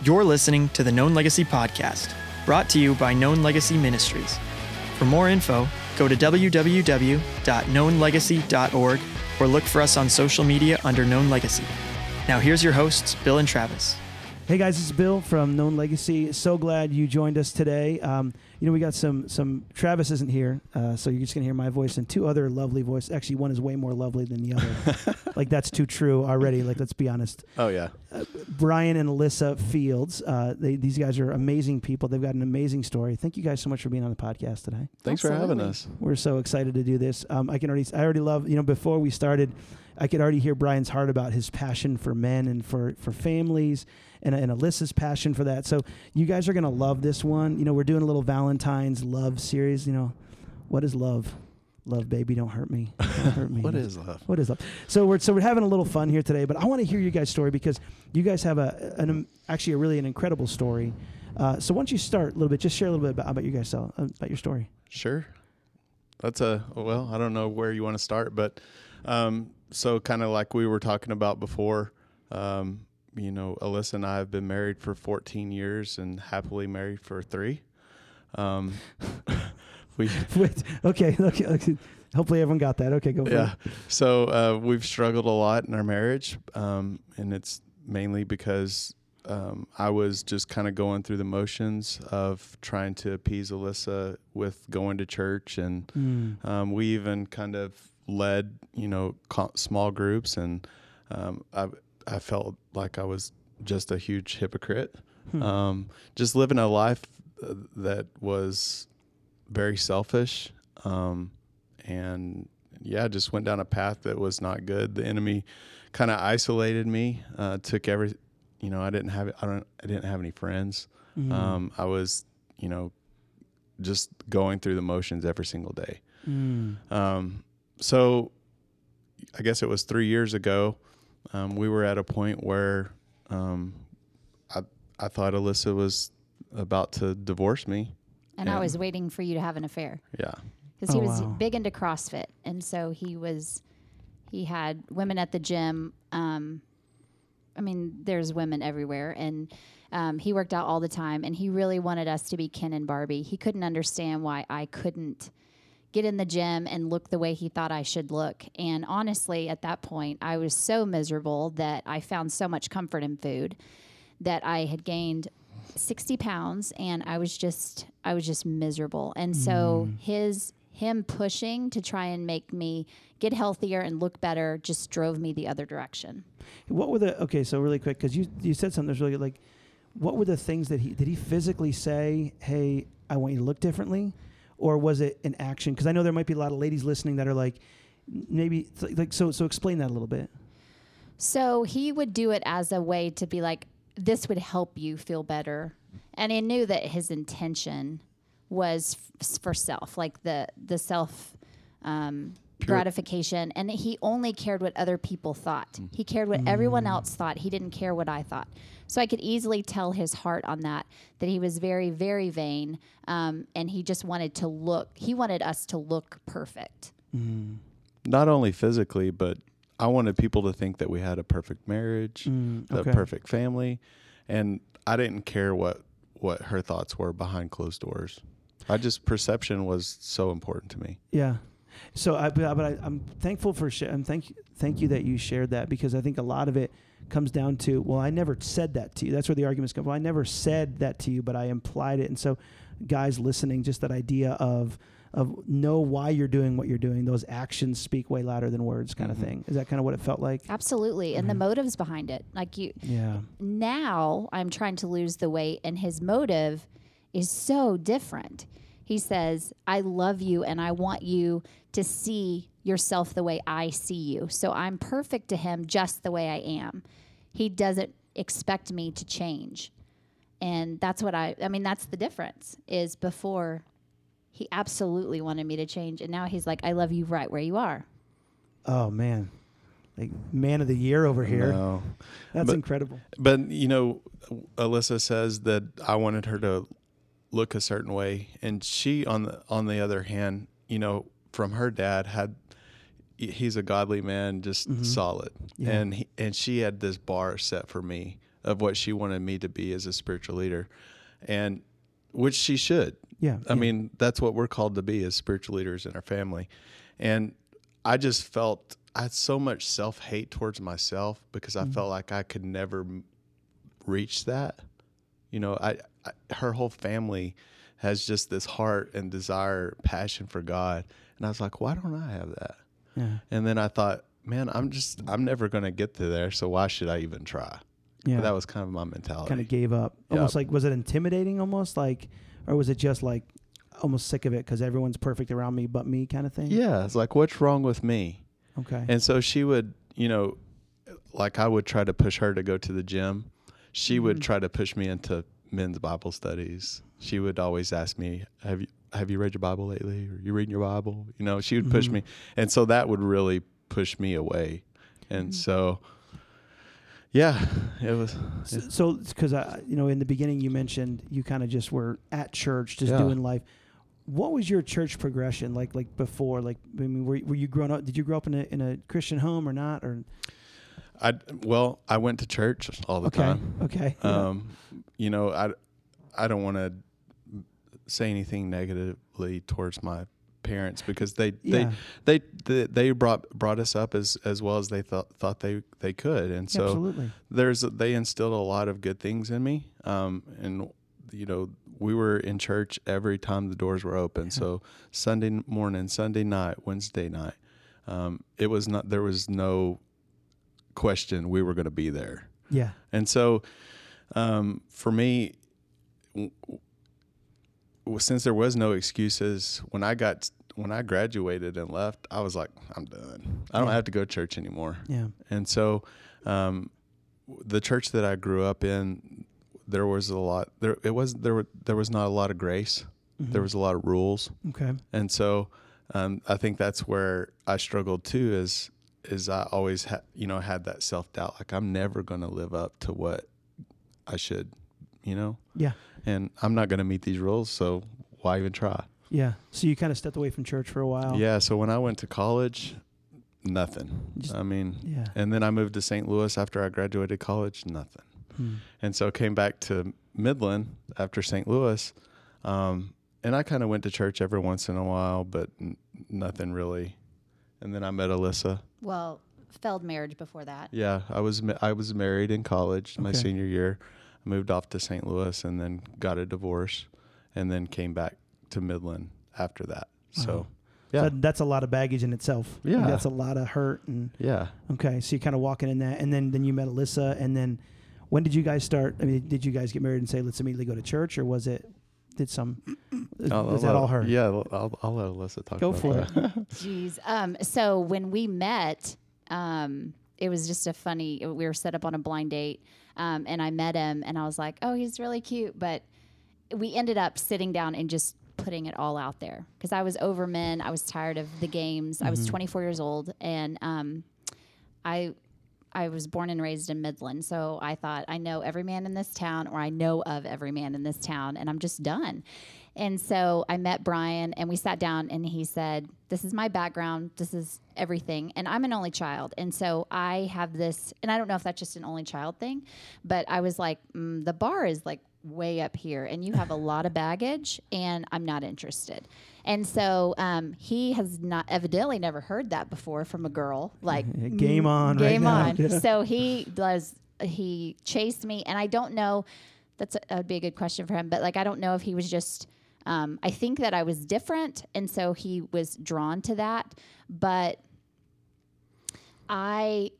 You're listening to the Known Legacy Podcast, brought to you by Known Legacy Ministries. For more info, go to www.knownlegacy.org or look for us on social media under Known Legacy. Now, here's your hosts, Bill and Travis. Hey guys, this is Bill from Known Legacy. So glad you joined us today. Um, you know, we got some some. Travis isn't here, uh, so you're just gonna hear my voice and two other lovely voices. Actually, one is way more lovely than the other. like that's too true already. Like let's be honest. Oh yeah. Uh, Brian and Alyssa Fields. Uh, they, these guys are amazing people. They've got an amazing story. Thank you guys so much for being on the podcast today. Thanks for having us. We're so excited to do this. Um, I can already. I already love. You know, before we started, I could already hear Brian's heart about his passion for men and for for families and, and Alyssa's passion for that. So you guys are gonna love this one. You know, we're doing a little Valentine's love series. You know, what is love? Love, baby, don't hurt me. Don't hurt me. what is love? What is love? So we're so we're having a little fun here today, but I want to hear you guys' story because you guys have a an um, actually a really an incredible story. Uh, so why don't you start a little bit? Just share a little bit about, about you guys, uh, about your story. Sure. That's a well. I don't know where you want to start, but um, so kind of like we were talking about before. Um, you know, Alyssa and I have been married for 14 years and happily married for three. Um, we Wait, okay, okay, okay. Hopefully everyone got that. Okay, go for yeah. it. So uh, we've struggled a lot in our marriage, um, and it's mainly because um, I was just kind of going through the motions of trying to appease Alyssa with going to church, and mm. um, we even kind of led, you know, small groups, and um, I I felt like I was just a huge hypocrite. Hmm. Um, just living a life uh, that was very selfish. Um, and yeah, just went down a path that was not good. The enemy kind of isolated me, uh, took every, you know, I didn't have, I don't, I didn't have any friends. Mm-hmm. Um, I was, you know, just going through the motions every single day. Mm. Um, so I guess it was three years ago um, we were at a point where um, I I thought Alyssa was about to divorce me, and, and I was waiting for you to have an affair. Yeah, because he oh, was wow. big into CrossFit, and so he was he had women at the gym. Um, I mean, there's women everywhere, and um, he worked out all the time, and he really wanted us to be Ken and Barbie. He couldn't understand why I couldn't get in the gym and look the way he thought I should look. And honestly, at that point, I was so miserable that I found so much comfort in food that I had gained 60 pounds and I was just I was just miserable. And so mm. his him pushing to try and make me get healthier and look better just drove me the other direction. What were the okay, so really quick cuz you you said something that's really good, like what were the things that he did he physically say, "Hey, I want you to look differently"? Or was it an action? Because I know there might be a lot of ladies listening that are like, maybe like so. So explain that a little bit. So he would do it as a way to be like, this would help you feel better, and he knew that his intention was f- for self, like the the self. Um, gratification and he only cared what other people thought. He cared what mm. everyone else thought. He didn't care what I thought. So I could easily tell his heart on that, that he was very, very vain. Um, and he just wanted to look, he wanted us to look perfect. Mm. Not only physically, but I wanted people to think that we had a perfect marriage, mm, okay. a perfect family. And I didn't care what, what her thoughts were behind closed doors. I just, perception was so important to me. Yeah. So I, but I, am thankful for, sh- I'm thank, thank you that you shared that because I think a lot of it, comes down to, well, I never said that to you. That's where the arguments come. Well, I never said that to you, but I implied it. And so, guys listening, just that idea of of know why you're doing what you're doing. Those actions speak way louder than words, kind mm-hmm. of thing. Is that kind of what it felt like? Absolutely, and mm-hmm. the motives behind it. Like you, yeah. Now I'm trying to lose the weight, and his motive is so different. He says, "I love you, and I want you to see yourself the way I see you. So I'm perfect to him just the way I am. He doesn't expect me to change. And that's what I I mean that's the difference is before he absolutely wanted me to change and now he's like I love you right where you are. Oh man. Like man of the year over here. No. That's but, incredible. But you know Alyssa says that I wanted her to look a certain way and she on the on the other hand, you know, from her dad had he's a godly man, just mm-hmm. solid. Yeah. And he, and she had this bar set for me of what she wanted me to be as a spiritual leader, and which she should. Yeah. I yeah. mean, that's what we're called to be as spiritual leaders in our family. And I just felt I had so much self hate towards myself because I felt like I could never reach that. You know, I, I her whole family has just this heart and desire, passion for God, and I was like, why don't I have that? Yeah. And then I thought, man, I'm just I'm never going to get to there, so why should I even try? Yeah. But that was kind of my mentality. kind of gave up. Almost like was it intimidating? Almost like, or was it just like almost sick of it because everyone's perfect around me but me kind of thing? yeah, it's like what's wrong with me? Okay. And so she would, you know, like I would try to push her to go to the gym. She would Mhm. try to push me into men's Bible studies. She would always ask me, "Have you have you read your Bible lately? Or you reading your Bible?" You know, she would push Mhm. me, and so that would really push me away. And Mhm. so, yeah, it was. So because I, you know, in the beginning you mentioned you kind of just were at church, just Yeah. doing life. What was your church progression like? Like before, like I mean, were, were you growing up? Did you grow up in a in a Christian home or not? Or I well, I went to church all the okay, time. okay, yeah. Um, you know, I I don't want to say anything negatively towards my parents because they they yeah, they they, they brought brought us up as as well as they thought thought they they could. And so absolutely. there's they instilled a lot of good things in me. Um and you know we were in church every time the doors were open. So sunday morning sunday night wednesday night um it was not there was no question we were going to be there. Yeah, and so, um, for me, w- since there was no excuses, when I got when I graduated and left, I was like, I'm done. I don't Yeah. have to go to church anymore. yeah, And so, um, the church that I grew up in, there was a lot. There it was there were there was not a lot of grace. There Mhm. was a lot of rules. okay, And so um, I think that's where I struggled too is is I always had you know had that self doubt like I'm never going to live up to what I should, you know? yeah, And I'm not going to meet these rules, so why even try? yeah. So you kind of stepped away from church for a while. Yeah, so when I went to college, nothing. Just- I mean, yeah. and then I moved to St. Louis after I graduated college, nothing. Hmm. And so came back to Midland after St. Louis. Um, and I kind of went to church every once in a while, but n- nothing really. And then I met Alyssa. Well, failed marriage before that. Yeah, I was ma- I was married in college my senior year. I moved off to St. Louis and then got a divorce, and then came back to Midland after that. Wow. So, So yeah, that- that's a lot of baggage in itself. Like, Yeah. that's a lot of hurt and yeah. okay. So you're kind of walking in that, and then then you met Alyssa, and then when did you guys start? I mean, did you guys get married and say let's immediately go to church, or was it? Did some? Was I'll- that I'll all let- her? Yeah, I'll, I'll, I'll let Alyssa talk. Go about for that. it. Jeez. Um, so when we met, um, it was just a funny. We were set up on a blind date, um, and I met him, and I was like, "Oh, he's really cute." But we ended up sitting down and just putting it all out there because I was over men. I was tired of the games. I was 24 years old, and um, I. I was born and raised in Midland, so I thought I know every man in this town, or I know of every man in this town, and I'm just done. And so I met Brian and we sat down and he said, This is my background. This is everything. And I'm an only child. And so I have this, and I don't know if that's just an only child thing, but I was like, mm, The bar is like way up here and you have a lot of baggage and I'm not interested. And so um, he has not evidently never heard that before from a girl. Like, game on game now. on. Yeah. So he does, he chased me. And I don't know, that's a, that would be a good question for him, but like, I don't know if he was just, um, I think that I was different, and so he was drawn to that. But I,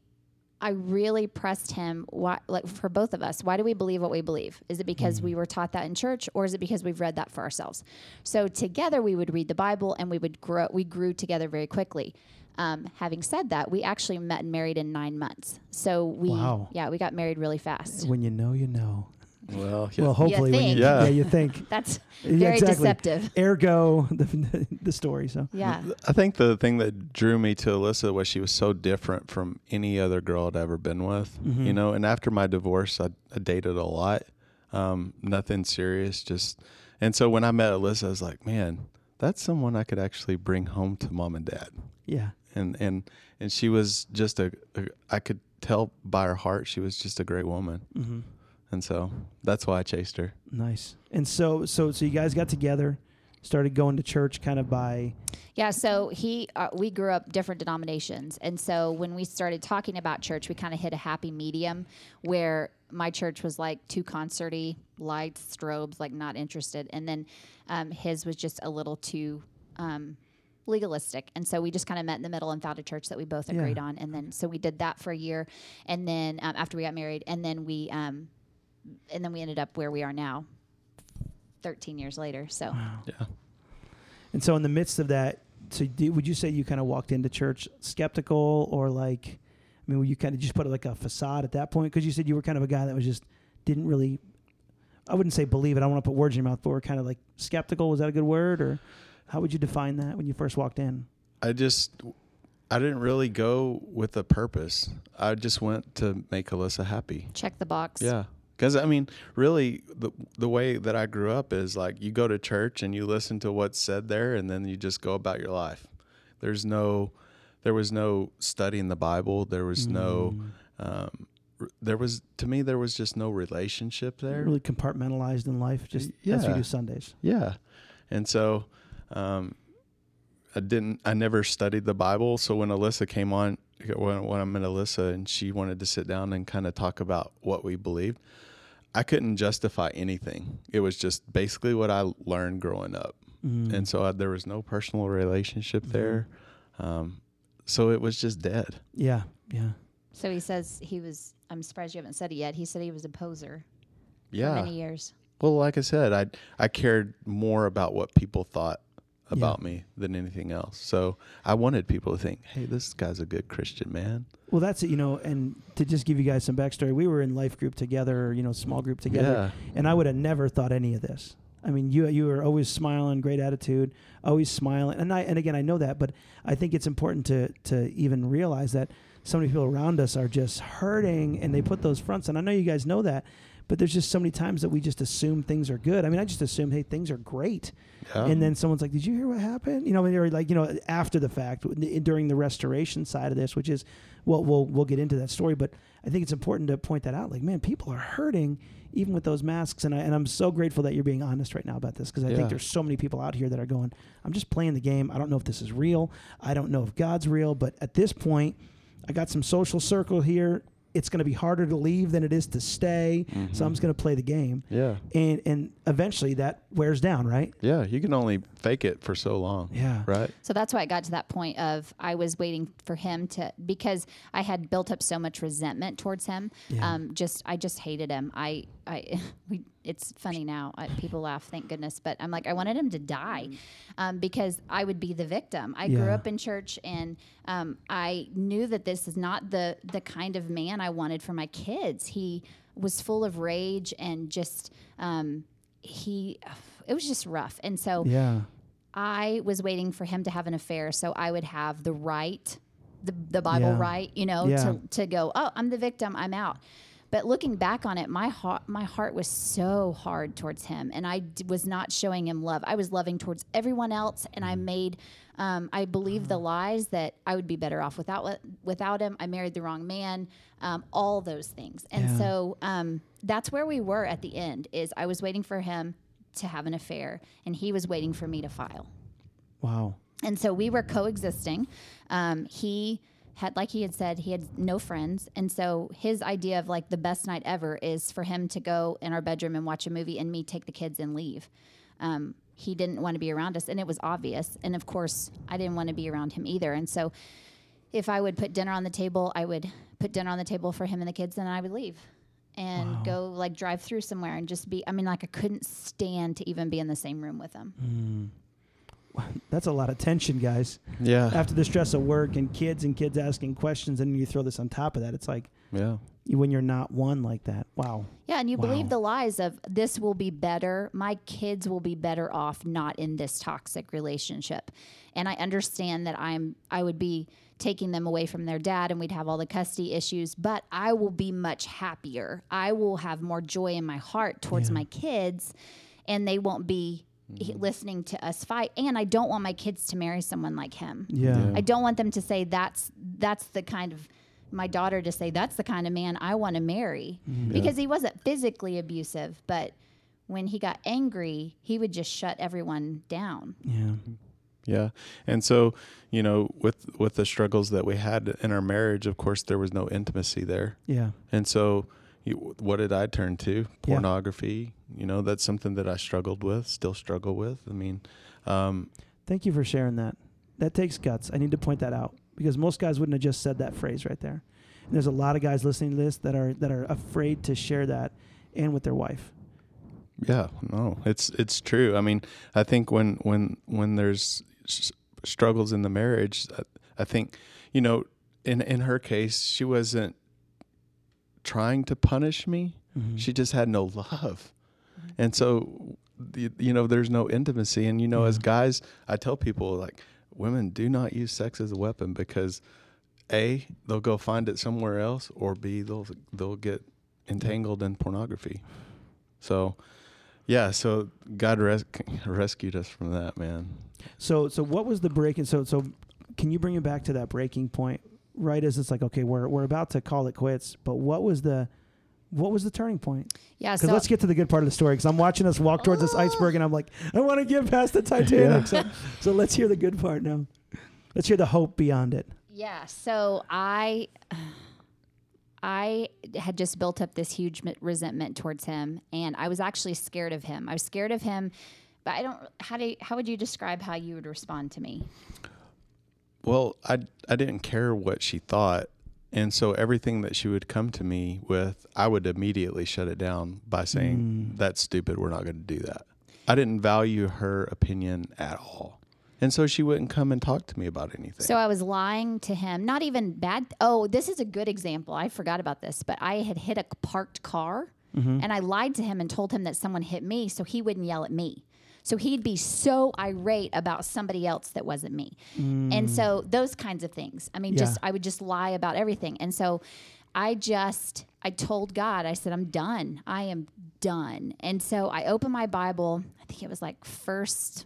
I really pressed him. Why, like for both of us, why do we believe what we believe? Is it because we were taught that in church, or is it because we've read that for ourselves? So together we would read the Bible, and we would grow. We grew together very quickly. Um, having said that, we actually met and married in nine months. So we, Wow. yeah, we got married really fast. When you know, you know. Well, yeah. Well, hopefully, when you, think. yeah. Yeah. you think. That's Yeah, very exactly. deceptive. Ergo, the, the story. So Yeah. I think the thing that drew me to Alyssa was she was so different from any other girl I'd ever been with. Mhm. You know, and after my divorce, I, I dated a lot. Um, nothing serious, just and so when I met Alyssa, I was like, man, that's someone I could actually bring home to mom and dad. yeah, And and and she was just a, a I could tell by her heart she was just a great woman, Mm-hmm. And so that's why I chased her. Nice. And so, so, so you guys got together, started going to church, kind of by. Yeah, so he, uh, we grew up different denominations, and so when we started talking about church, we kind of hit a happy medium where my church was like too concerty, lights, strobes, like not interested, and then um, his was just a little too um, legalistic, and so we just kind of met in the middle and found a church that we both Yeah. agreed on, and then so we did that for a year, and then um, after we got married, and then we, um, and then we ended up where we are now, thirteen years later. So. Yeah. And so, in the midst of that, so do, would you say you kind of walked into church skeptical, or like, I mean, were you kind of just put like a facade at that point? Because you said you were kind of a guy that was just didn't really. I wouldn't say believe it. I don't want to put words in your mouth, but we're kind of like skeptical. Was that a good word, or how would you define that when you first walked in? I just I didn't really go with a purpose. I just went to make Alyssa happy. Check the box. Yeah. Because I mean, really, the the way that I grew up is like you go to church and you listen to what's said there, and then you just go about your life. There's no, there was no studying the Bible. There was no, um, there was to me there was just no relationship there. Really compartmentalized in life, just as we Yeah. do Sundays. Yeah, and so um, I didn't. I never studied the Bible. So when Alyssa came on, when, when I met Alyssa and she wanted to sit down and kind of talk about what we believed, I couldn't justify anything. It was just basically what I learned growing up, Mm. and so I, there was no personal relationship there. Um, so it was just dead. Yeah, yeah. So he says he was. I'm surprised you haven't said it yet. He said he was a poser for Yeah. many years. Well, like I said, I I cared more about what people thought about me than anything else. So I wanted people to think, "Hey, this guy's a good Christian man." Well, that's it, you know. And to just give you guys some backstory, we were in life group together, you know, small group together, and I would have never thought any of this. I mean, you you were always smiling, great attitude, always smiling, and I and again I know that, but I think it's important to to even realize that so many people around us are just hurting, and they put those fronts. And I know you guys know that, but there's just so many times that we just assume things are good. I mean, I just assume, hey, things are great, Yeah. and then someone's like, "Did you hear what happened?" You know, when they're like, you know, after the fact, during the restoration side of this, which is, well, we'll we'll get into that story, but I think it's important to point that out. Like, man, people are hurting even with those masks, and I and I'm so grateful that you're being honest right now about this because I Yeah. think there's so many people out here that are going, "I'm just playing the game. I don't know if this is real. I don't know if God's real." But at this point, I got some social circle here. It's going to be harder to leave than it is to stay, so I'm just going to play the game, yeah. and and eventually that wears down, right? Yeah, you can only fake it for so long. Yeah. Right? So that's why I got to that point of I was waiting for him to because I had built up so much resentment towards him. Yeah. Um, just I just hated him. I I we. It's funny now. I, people laugh, thank goodness. But I'm like, I wanted him to die um, because I would be the victim. I grew up in church, and um, I knew that this is not the the kind of man I wanted for my kids. He was full of rage and just um, he. It was just rough, and so Yeah. I was waiting for him to have an affair so I would have the right, the, the Bible Yeah. right, you know, Yeah. to, to go, oh, I'm the victim, I'm out. But looking back on it, my heart, my heart was so hard towards him, and I d- was not showing him love. I was loving towards everyone else, and I made, um, I believed the lies that I would be better off without without him. I married the wrong man, um, all those things, and Yeah. so um, that's where we were at the end. Is I was waiting for him to have an affair, and he was waiting for me to file. Wow. And so we were coexisting. Um, he had, like he had said, he had no friends. And so his idea of like the best night ever is for him to go in our bedroom and watch a movie and me take the kids and leave. Um, he didn't want to be around us, and it was obvious. And of course, I didn't want to be around him either. And so if I would put dinner on the table, I would put dinner on the table for him and the kids, and I would leave and go like drive through somewhere and just be. I mean, like I couldn't stand to even be in the same room with him. That's a lot of tension, guys. Yeah. After the stress of work and kids and kids asking questions, and you throw this on top of that, it's like Yeah. when you're not one like that. Wow. Yeah, and you Wow. believe the lies of this will be better. My kids will be better off not in this toxic relationship. And I understand that I'm I would be taking them away from their dad and we'd have all the custody issues, but I will be much happier. I will have more joy in my heart towards Yeah. my kids and they won't be he- mm-hmm. listening to us fight and I don't want my kids to marry someone like him. Yeah. Yeah. I don't want them to say that's that's the kind of my daughter to say that's the kind of man I want to marry mm-hmm. because he wasn't physically abusive, but when he got angry, he would just shut everyone down. Yeah. Yeah. And so, you know, with with the struggles that we had in our marriage, of course there was no intimacy there. Yeah. And so you, what did I turn to? Yeah. Pornography. You know, that's something that I struggled with, still struggle with. I mean, um, Thank you for sharing that. That takes guts. I need to point that out because most guys wouldn't have just said that phrase right there. And there's a lot of guys listening to this that are that are afraid to share that and with their wife. Yeah, no, it's it's true. I mean, I think when when when there's s- struggles in the marriage, I, I think you know, in in her case, she wasn't trying to punish me. She just had no love, and so you know, there's no intimacy. And you know, as guys, I tell people like, women do not use sex as a weapon because a they'll go find it somewhere else, or b they'll they'll get entangled in pornography. So, yeah, so God res- rescued us from that, man. So so what was the breaking? So so can you bring it back to that breaking point? Right as it's like okay, we're we're about to call it quits, but what was the what was the turning point? Yeah, Because so let's get to the good part of the story. Because I'm watching us walk towards this oh. iceberg, and I'm like, I want to get past the Titanic. So, so let's hear the good part now. Let's hear the hope beyond it. Yeah. So I, I had just built up this huge resentment towards him, and I was actually scared of him. I was scared of him, but I don't. How do? You, How would you describe how you would respond to me? Well, I I didn't care what she thought, and so everything that she would come to me with, I would immediately shut it down by saying, mm. "That's stupid. We're not going to do that." I didn't value her opinion at all, and so she wouldn't come and talk to me about anything. So I was lying to him. Not even bad. Oh, this is a good example. I forgot about this, but I had hit a parked car, mm-hmm. and I lied to him and told him that someone hit me, so he wouldn't yell at me. So he'd be so irate about somebody else that wasn't me. And so those kinds of things. I mean, Yeah. just I would just lie about everything. And so I just I told God, I said, I'm done. I am done. And so I opened my Bible. I think it was like first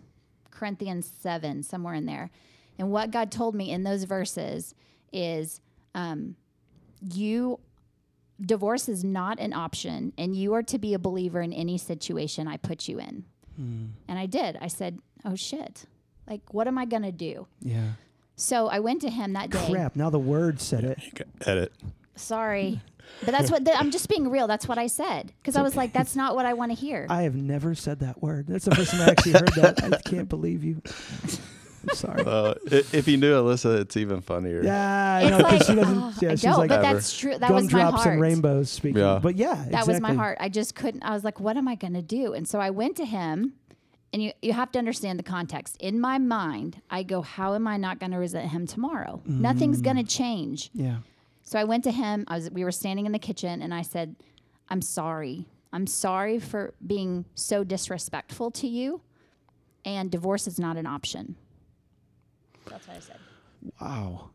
Corinthians 7, somewhere in there. And what God told me in those verses is um, you divorce is not an option and you are to be a believer in any situation I put you in. Mm. And I did. I said, "Oh shit. Like what am I going to do?" Yeah. So I went to him that day. Crap. Now the word said it. You can edit. Sorry. But that's what the, I'm just being real. That's what I said because I was like, that's not what I want to hear. I have never said that word. That's the first time I actually heard that. I can't believe you. I'm sorry. Uh, i- if you knew Alyssa, it's even funnier. Yeah, I It's know because like, she doesn't. oh, yeah, I she's don't, like but that's true. That was my gumdrops heart. and rainbows speaking. Yeah. But yeah, That was my exactly. heart. I just couldn't. I was like, what am I going to do? And so I went to him, and you, you have to understand the context. In my mind, I go, how am I not going to resent him tomorrow? Nothing's going to change. Yeah. So I went to him. I was we were standing in the kitchen and I said, "I'm sorry. I'm sorry for being so disrespectful to you and divorce is not an option." That's what I said. Wow.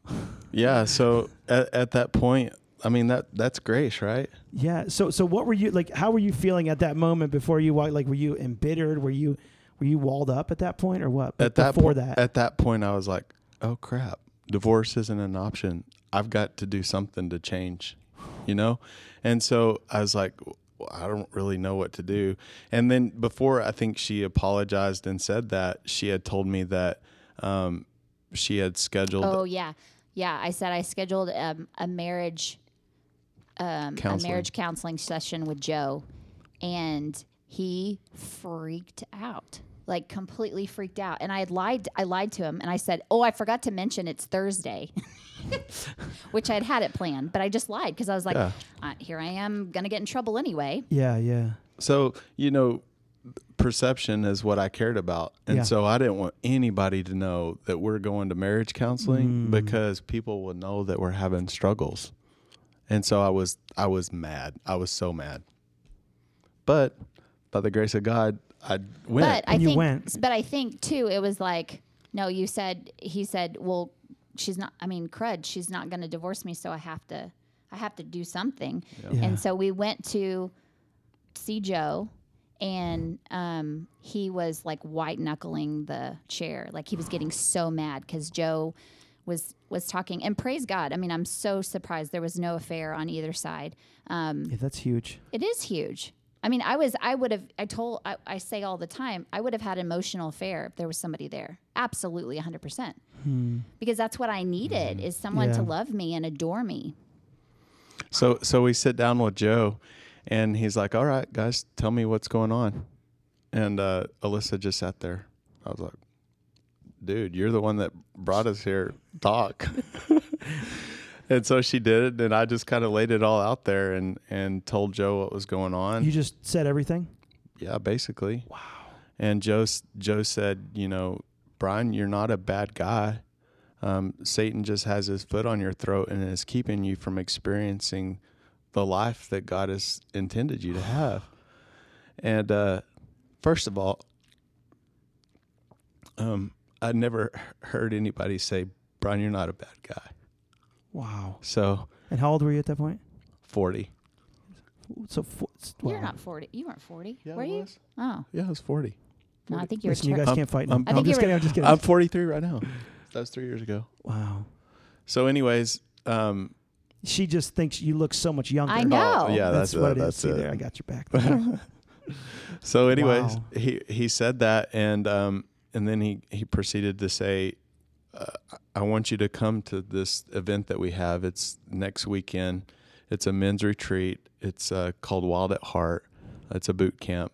Yeah. So at, at that point, I mean that that's grace, right? Yeah. So so what were you like? How were you feeling at that moment before you walked? Like, were you embittered? Were you were you walled up at that point, or what? At that before point, that. at that point, I was like, "Oh crap, divorce isn't an option. I've got to do something to change," you know. And so I was like, well, "I don't really know what to do." And then before I think she apologized and said that, she had told me that um, she had scheduled Oh yeah. Yeah, I said I scheduled um, a marriage um, a Counseling. marriage counseling session with Joe and he freaked out. Like completely freaked out. And I had lied I lied to him and I said, "Oh, I forgot to mention it's Thursday." Which I had had it planned, but I just lied because I was like, Yeah. uh, "Here I am, gonna get in trouble anyway." yeah. Yeah. So, you know, perception is what I cared about. And Yeah. so I didn't want anybody to know that we're going to marriage counseling Mm. because people will know that we're having struggles. And so I was I was mad. I was so mad. But by the grace of God, I went. But I And you think, went. but I think too, it was like, no, you said, he said, well, she's not. I mean, crud, she's not going to divorce me, so I have to, I have to do something. Yeah. And so we went to see Joe, and um, he was like white knuckling the chair, like he was getting so mad because Joe was was talking and praise God. I mean, I'm so surprised there was no affair on either side. Um, Yeah, that's huge. it is huge. I mean, I was, I would have, I told, I, I say all the time, I would have had an emotional affair if there was somebody there. Absolutely, 100%. Because that's what I needed is someone to love me and adore me. So so we sit down with Joe, and he's like, "All right, guys, tell me what's going on." And uh, Alyssa just sat there. I was like, "Dude, you're the one that brought us here. Talk." and so she did it, and I just kind of laid it all out there and and told Joe what was going on. You just said everything. yeah, basically. Wow. And Joe Joe said, you know, Brian, you're not a bad guy. Um, Satan just has his foot on your throat and is keeping you from experiencing the life that God has intended you to have. And uh, first of all, um, I never heard anybody say, Brian, you're not a bad guy. Wow. So And how old were you at that point? 40. So four, You're not 40. You weren't 40. Yeah, were I you? was. Oh, Yeah, I was 40. no, I think you were. Listen, you guys I'm- can't fight. I'm- No, I I'm just kidding. I'm just kidding. I'm 43 right now. That was three years ago. wow. So, anyways, um, She just thinks you look so much younger. I know. Oh, yeah, that's, that's, what it, it is. that's See it. there, I got your back. There. So, anyways, Wow. he he said that, and um, and then he he proceeded to say, uh, "I want you to come to this event that we have. It's next weekend. It's a men's retreat. It's uh, called Wild at Heart. It's a boot camp,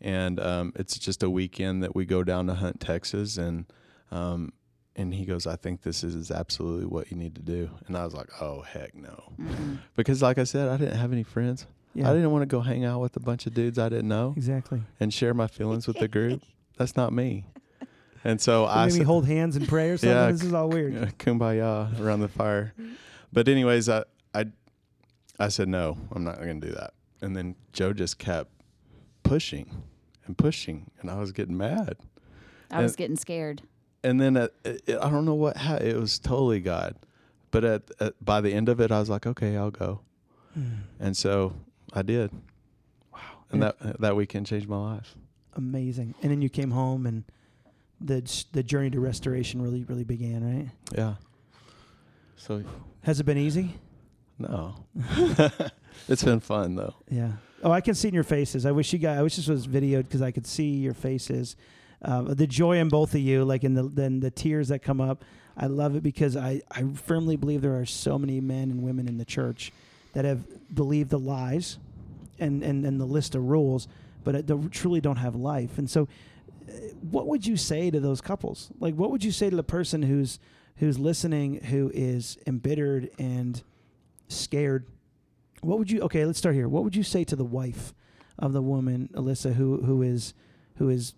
and um, it's just a weekend that we go down to Hunt, Texas, and um, and he goes, I think this is absolutely what you need to do. And I was like, Oh heck no, Mm-mm. because like I said, I didn't have any friends. yeah, I didn't want to go hang out with a bunch of dudes I didn't know exactly. and share my feelings with the group. That's not me. And so I maybe hold hands in prayer. or Something. Yeah, this is all weird. kumbaya around the fire. But anyways, I I I said no, I'm not going to do that. And then Joe just kept pushing and pushing, and I was getting mad. I was getting scared. And then uh, at, it, I don't know what ha- it was totally God, but at, at by the end of it, I was like, okay, I'll go. Hmm. And so I did, Wow. and that uh, that weekend changed my life. amazing. And then you came home, and the the journey to restoration really really began. Right? Yeah. So Has it been easy? no, it's been fun though. Yeah. Oh, I can see in your faces. I wish you guys. I wish this was videoed because I could see your faces, uh, the joy in both of you, like in the then the tears that come up. I love it because I I firmly believe there are so many men and women in the church that have believed the lies, and and and the list of rules, but truly don't have life. And so, uh, what would you say to those couples? Like, what would you say to the person who's who's listening, who is embittered and scared? What would you? Okay, let's start here. What would you say to the wife of the woman, Alyssa, who who is who is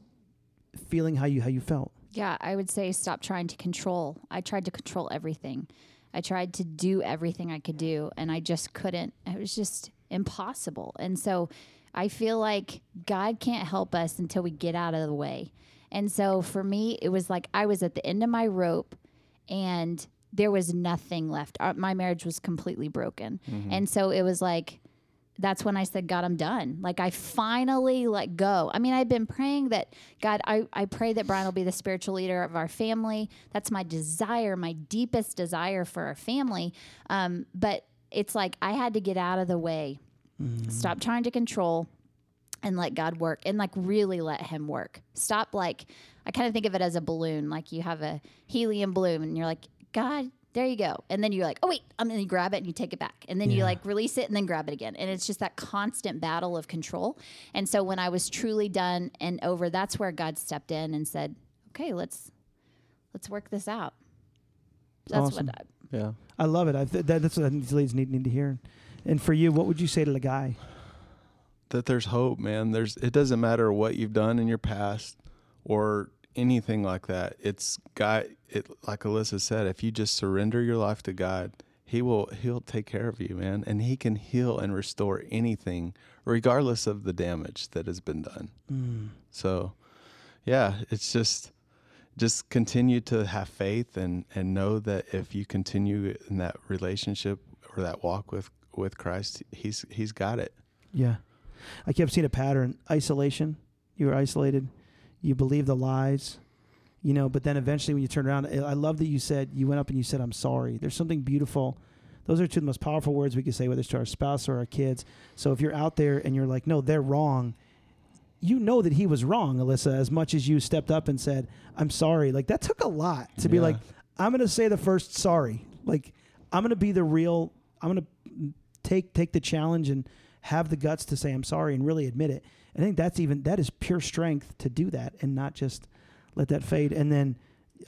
feeling how you how you felt? Yeah, I would say stop trying to control. I tried to control everything. I tried to do everything I could do, and I just couldn't. It was just impossible. And so I feel like God can't help us until we get out of the way. And so for me, it was like I was at the end of my rope and there was nothing left. Our, my marriage was completely broken. Mm-hmm. And so it was like, that's when I said, God, I'm done. Like I finally let go. I mean, I've been praying that God, I, I pray that Brian will be the spiritual leader of our family. That's my desire, my deepest desire for our family. Um, but it's like I had to get out of the way, stop trying to control and let God work and like really let him work. Stop like I kind of think of it as a balloon, like you have a helium balloon and you're like, God, there you go. And then you're like, oh wait, and then you grab it and you take it back. And then you like release it and then grab it again. And it's just that constant battle of control. And so when I was truly done and over, that's where God stepped in and said, Okay, let's let's work this out. That's Awesome. what I, Yeah. I love it. I th- that, that's what these ladies need need to hear. And for you, what would you say to the guy? that there's hope, man. There's it doesn't matter what you've done in your past or anything like that. It's God it like Alyssa said, if you just surrender your life to God, he will he'll take care of you, man. And he can heal and restore anything regardless of the damage that has been done. Mm. So, yeah, it's just just continue to have faith and and know that if you continue in that relationship or that walk with with Christ, he's he's got it. Yeah. I kept seeing a pattern isolation. You were isolated. You believe the lies. you know. But then eventually, when you turn around, I love that you said you went up and you said, "I'm sorry." There's something beautiful. Those are two of the most powerful words we could say, whether it's to our spouse or our kids. So if you're out there and you're like, "No, they're wrong," you know that he was wrong, Alyssa. As much as you stepped up and said, "I'm sorry," like that took a lot to be like, "I'm going to say the first sorry." Like I'm going to be the real. I'm going to take take the challenge and have the guts to say I'm sorry and really admit it. I think that's even that is pure strength to do that and not just let that fade. And then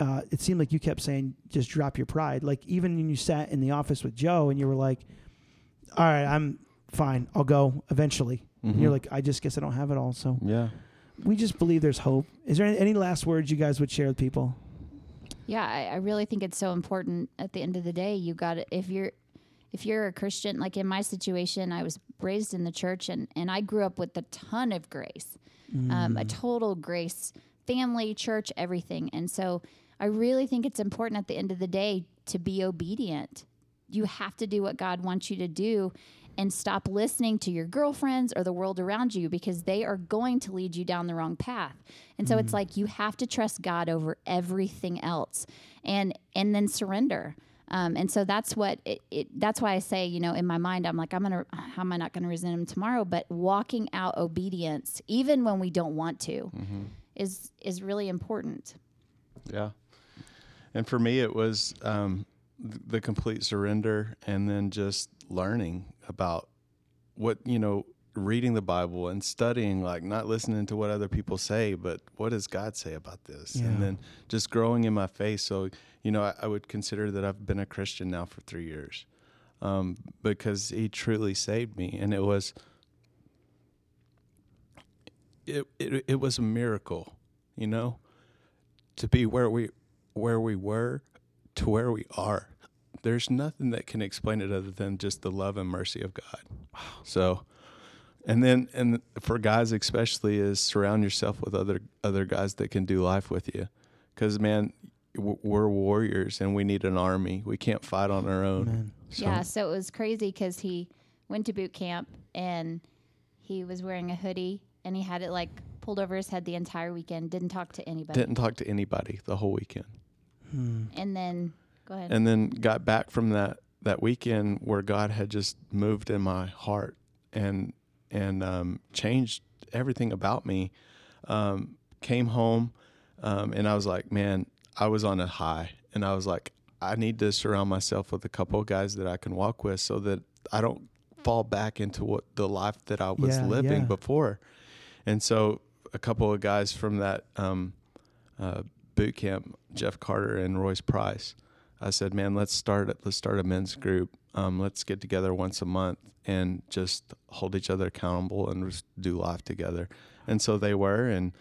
uh, it seemed like you kept saying just drop your pride. Like even when you sat in the office with Joe and you were like, "All right, I'm fine. I'll go eventually." And you're Mhm. like, "I just guess I don't have it all." So yeah. we just believe there's hope. Is there any, any last words you guys would share with people? Yeah, I, I really think it's so important. At the end of the day, you got to if you're if you're a Christian, like in my situation, I was raised in the church and and I grew up with a ton of grace, um, a total grace family, church, everything. And so I really think it's important at the end of the day to be obedient. You have to do what God wants you to do and stop listening to your girlfriends or the world around you because they are going to lead you down the wrong path. And so it's like you have to trust God over everything else and and then surrender. Um, and so that's what it, it that's why I say, you know, in my mind, I'm like, I'm gonna how am I not gonna resent him tomorrow? But walking out obedience, even when we don't want to, is is really important. Yeah. And for me, it was um, th- the complete surrender and then just learning about what, you know, reading the Bible and studying, like not listening to what other people say, but what does God say about this? Yeah. And then just growing in my faith. So, you know, I, I would consider that I've been a Christian now for three years um, because He truly saved me. And it was. It, it, it was a miracle, you know, to be where we where we were to where we are. There's nothing that can explain it other than just the love and mercy of God. So, and then and for guys especially is surround yourself with other other guys that can do life with you, because man, we're warriors and we need an army. We can't fight on our own. Man. So, Yeah, so it was crazy because he went to boot camp and he was wearing a hoodie and he had it like pulled over his head the entire weekend. Didn't talk to anybody. didn't talk to anybody the whole weekend. Hmm. And then go ahead. and then got back from that that weekend where God had just moved in my heart and and um, changed everything about me. Um, came home um, and I was like, man, I was on a high, and I was like, I need to surround myself with a couple of guys that I can walk with, so that I don't fall back into what the life that I was Yeah, living yeah. before. And so a couple of guys from that um, uh, boot camp, Jeff Carter and Royce Price. I said, "Man, let's start. Let's start a men's group. Um, let's get together once a month and just hold each other accountable and just do life together." And so they were, and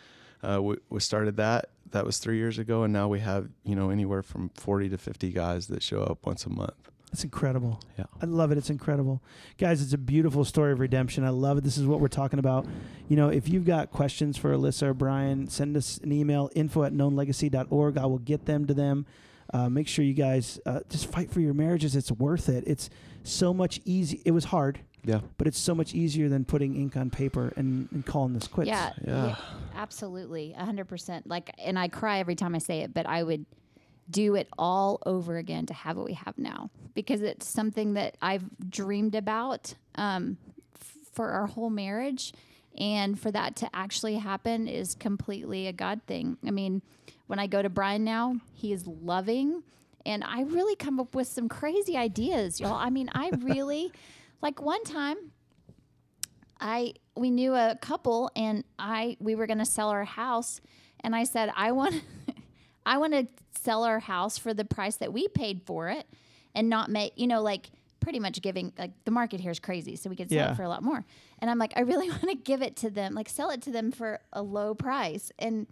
uh, we, we started that. That was three years ago, and now we have you know anywhere from forty to fifty guys that show up once a month. It's incredible. Yeah. I love it. It's incredible. Guys, it's a beautiful story of redemption. I love it. This is what we're talking about. You know, if you've got questions for Alyssa or Brian, send us an email, info at knownlegacy.org. I will get them to them. Uh, make sure you guys uh, just fight for your marriages. It's worth it. It's so much easy. It was hard, Yeah, but it's so much easier than putting ink on paper and, and calling this quits. yeah, Yeah. absolutely, a hundred percent. Like, and I cry every time I say it, but I would do it all over again to have what we have now because it's something that I've dreamed about um, f- for our whole marriage, and for that to actually happen is completely a God thing. I mean, when I go to Brian now, he is loving. And I really come up with some crazy ideas, y'all. I mean, I really, like one time, I we knew a couple and I we were going to sell our house and I said I want I want to sell our house for the price that we paid for it and not make you know like pretty much giving like the market here is crazy so we could sell Yeah. it for a lot more and I'm like I really want to give it to them like sell it to them for a low price and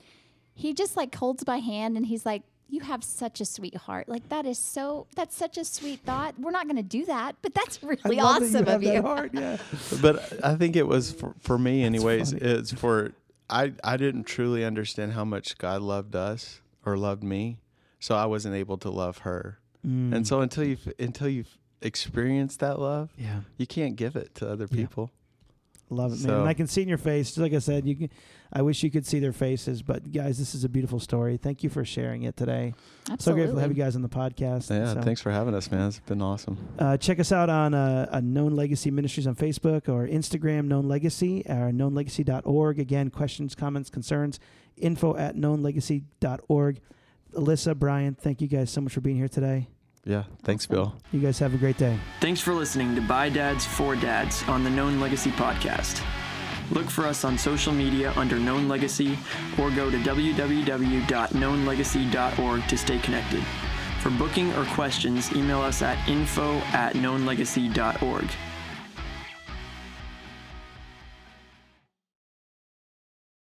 he just like holds my hand and he's like you have such a sweet heart like that is so that's such a sweet thought we're not going to do that but that's really love that awesome you have of you that heart. Yeah. but I think it was for, for me, anyways. It's for I I didn't truly understand how much God loved us or loved me, so I wasn't able to love her. Mm. And so until you until you've experienced that love, yeah. you can't give it to other Yeah. people. Love it, man. So- And I can see in your face. Just like I said, you can. I wish you could see their faces, but guys, this is a beautiful story. Thank you for sharing it today. Absolutely. So grateful to have you guys on the podcast. Yeah, So, thanks for having us, man. It's been awesome. Uh, check us out on uh, uh, Known Legacy Ministries on Facebook or Instagram, Known Legacy, or knownlegacy.org. Again, questions, comments, concerns, info at knownlegacy.org. Alyssa, Brian, thank you guys so much for being here today. Yeah, thanks, Awesome. Bill. You guys have a great day. Thanks for listening to By Dads for Dads on the Known Legacy podcast. Look for us on social media under Known Legacy or go to www.knownlegacy.org to stay connected. For booking or questions, email us at info at knownlegacy.org.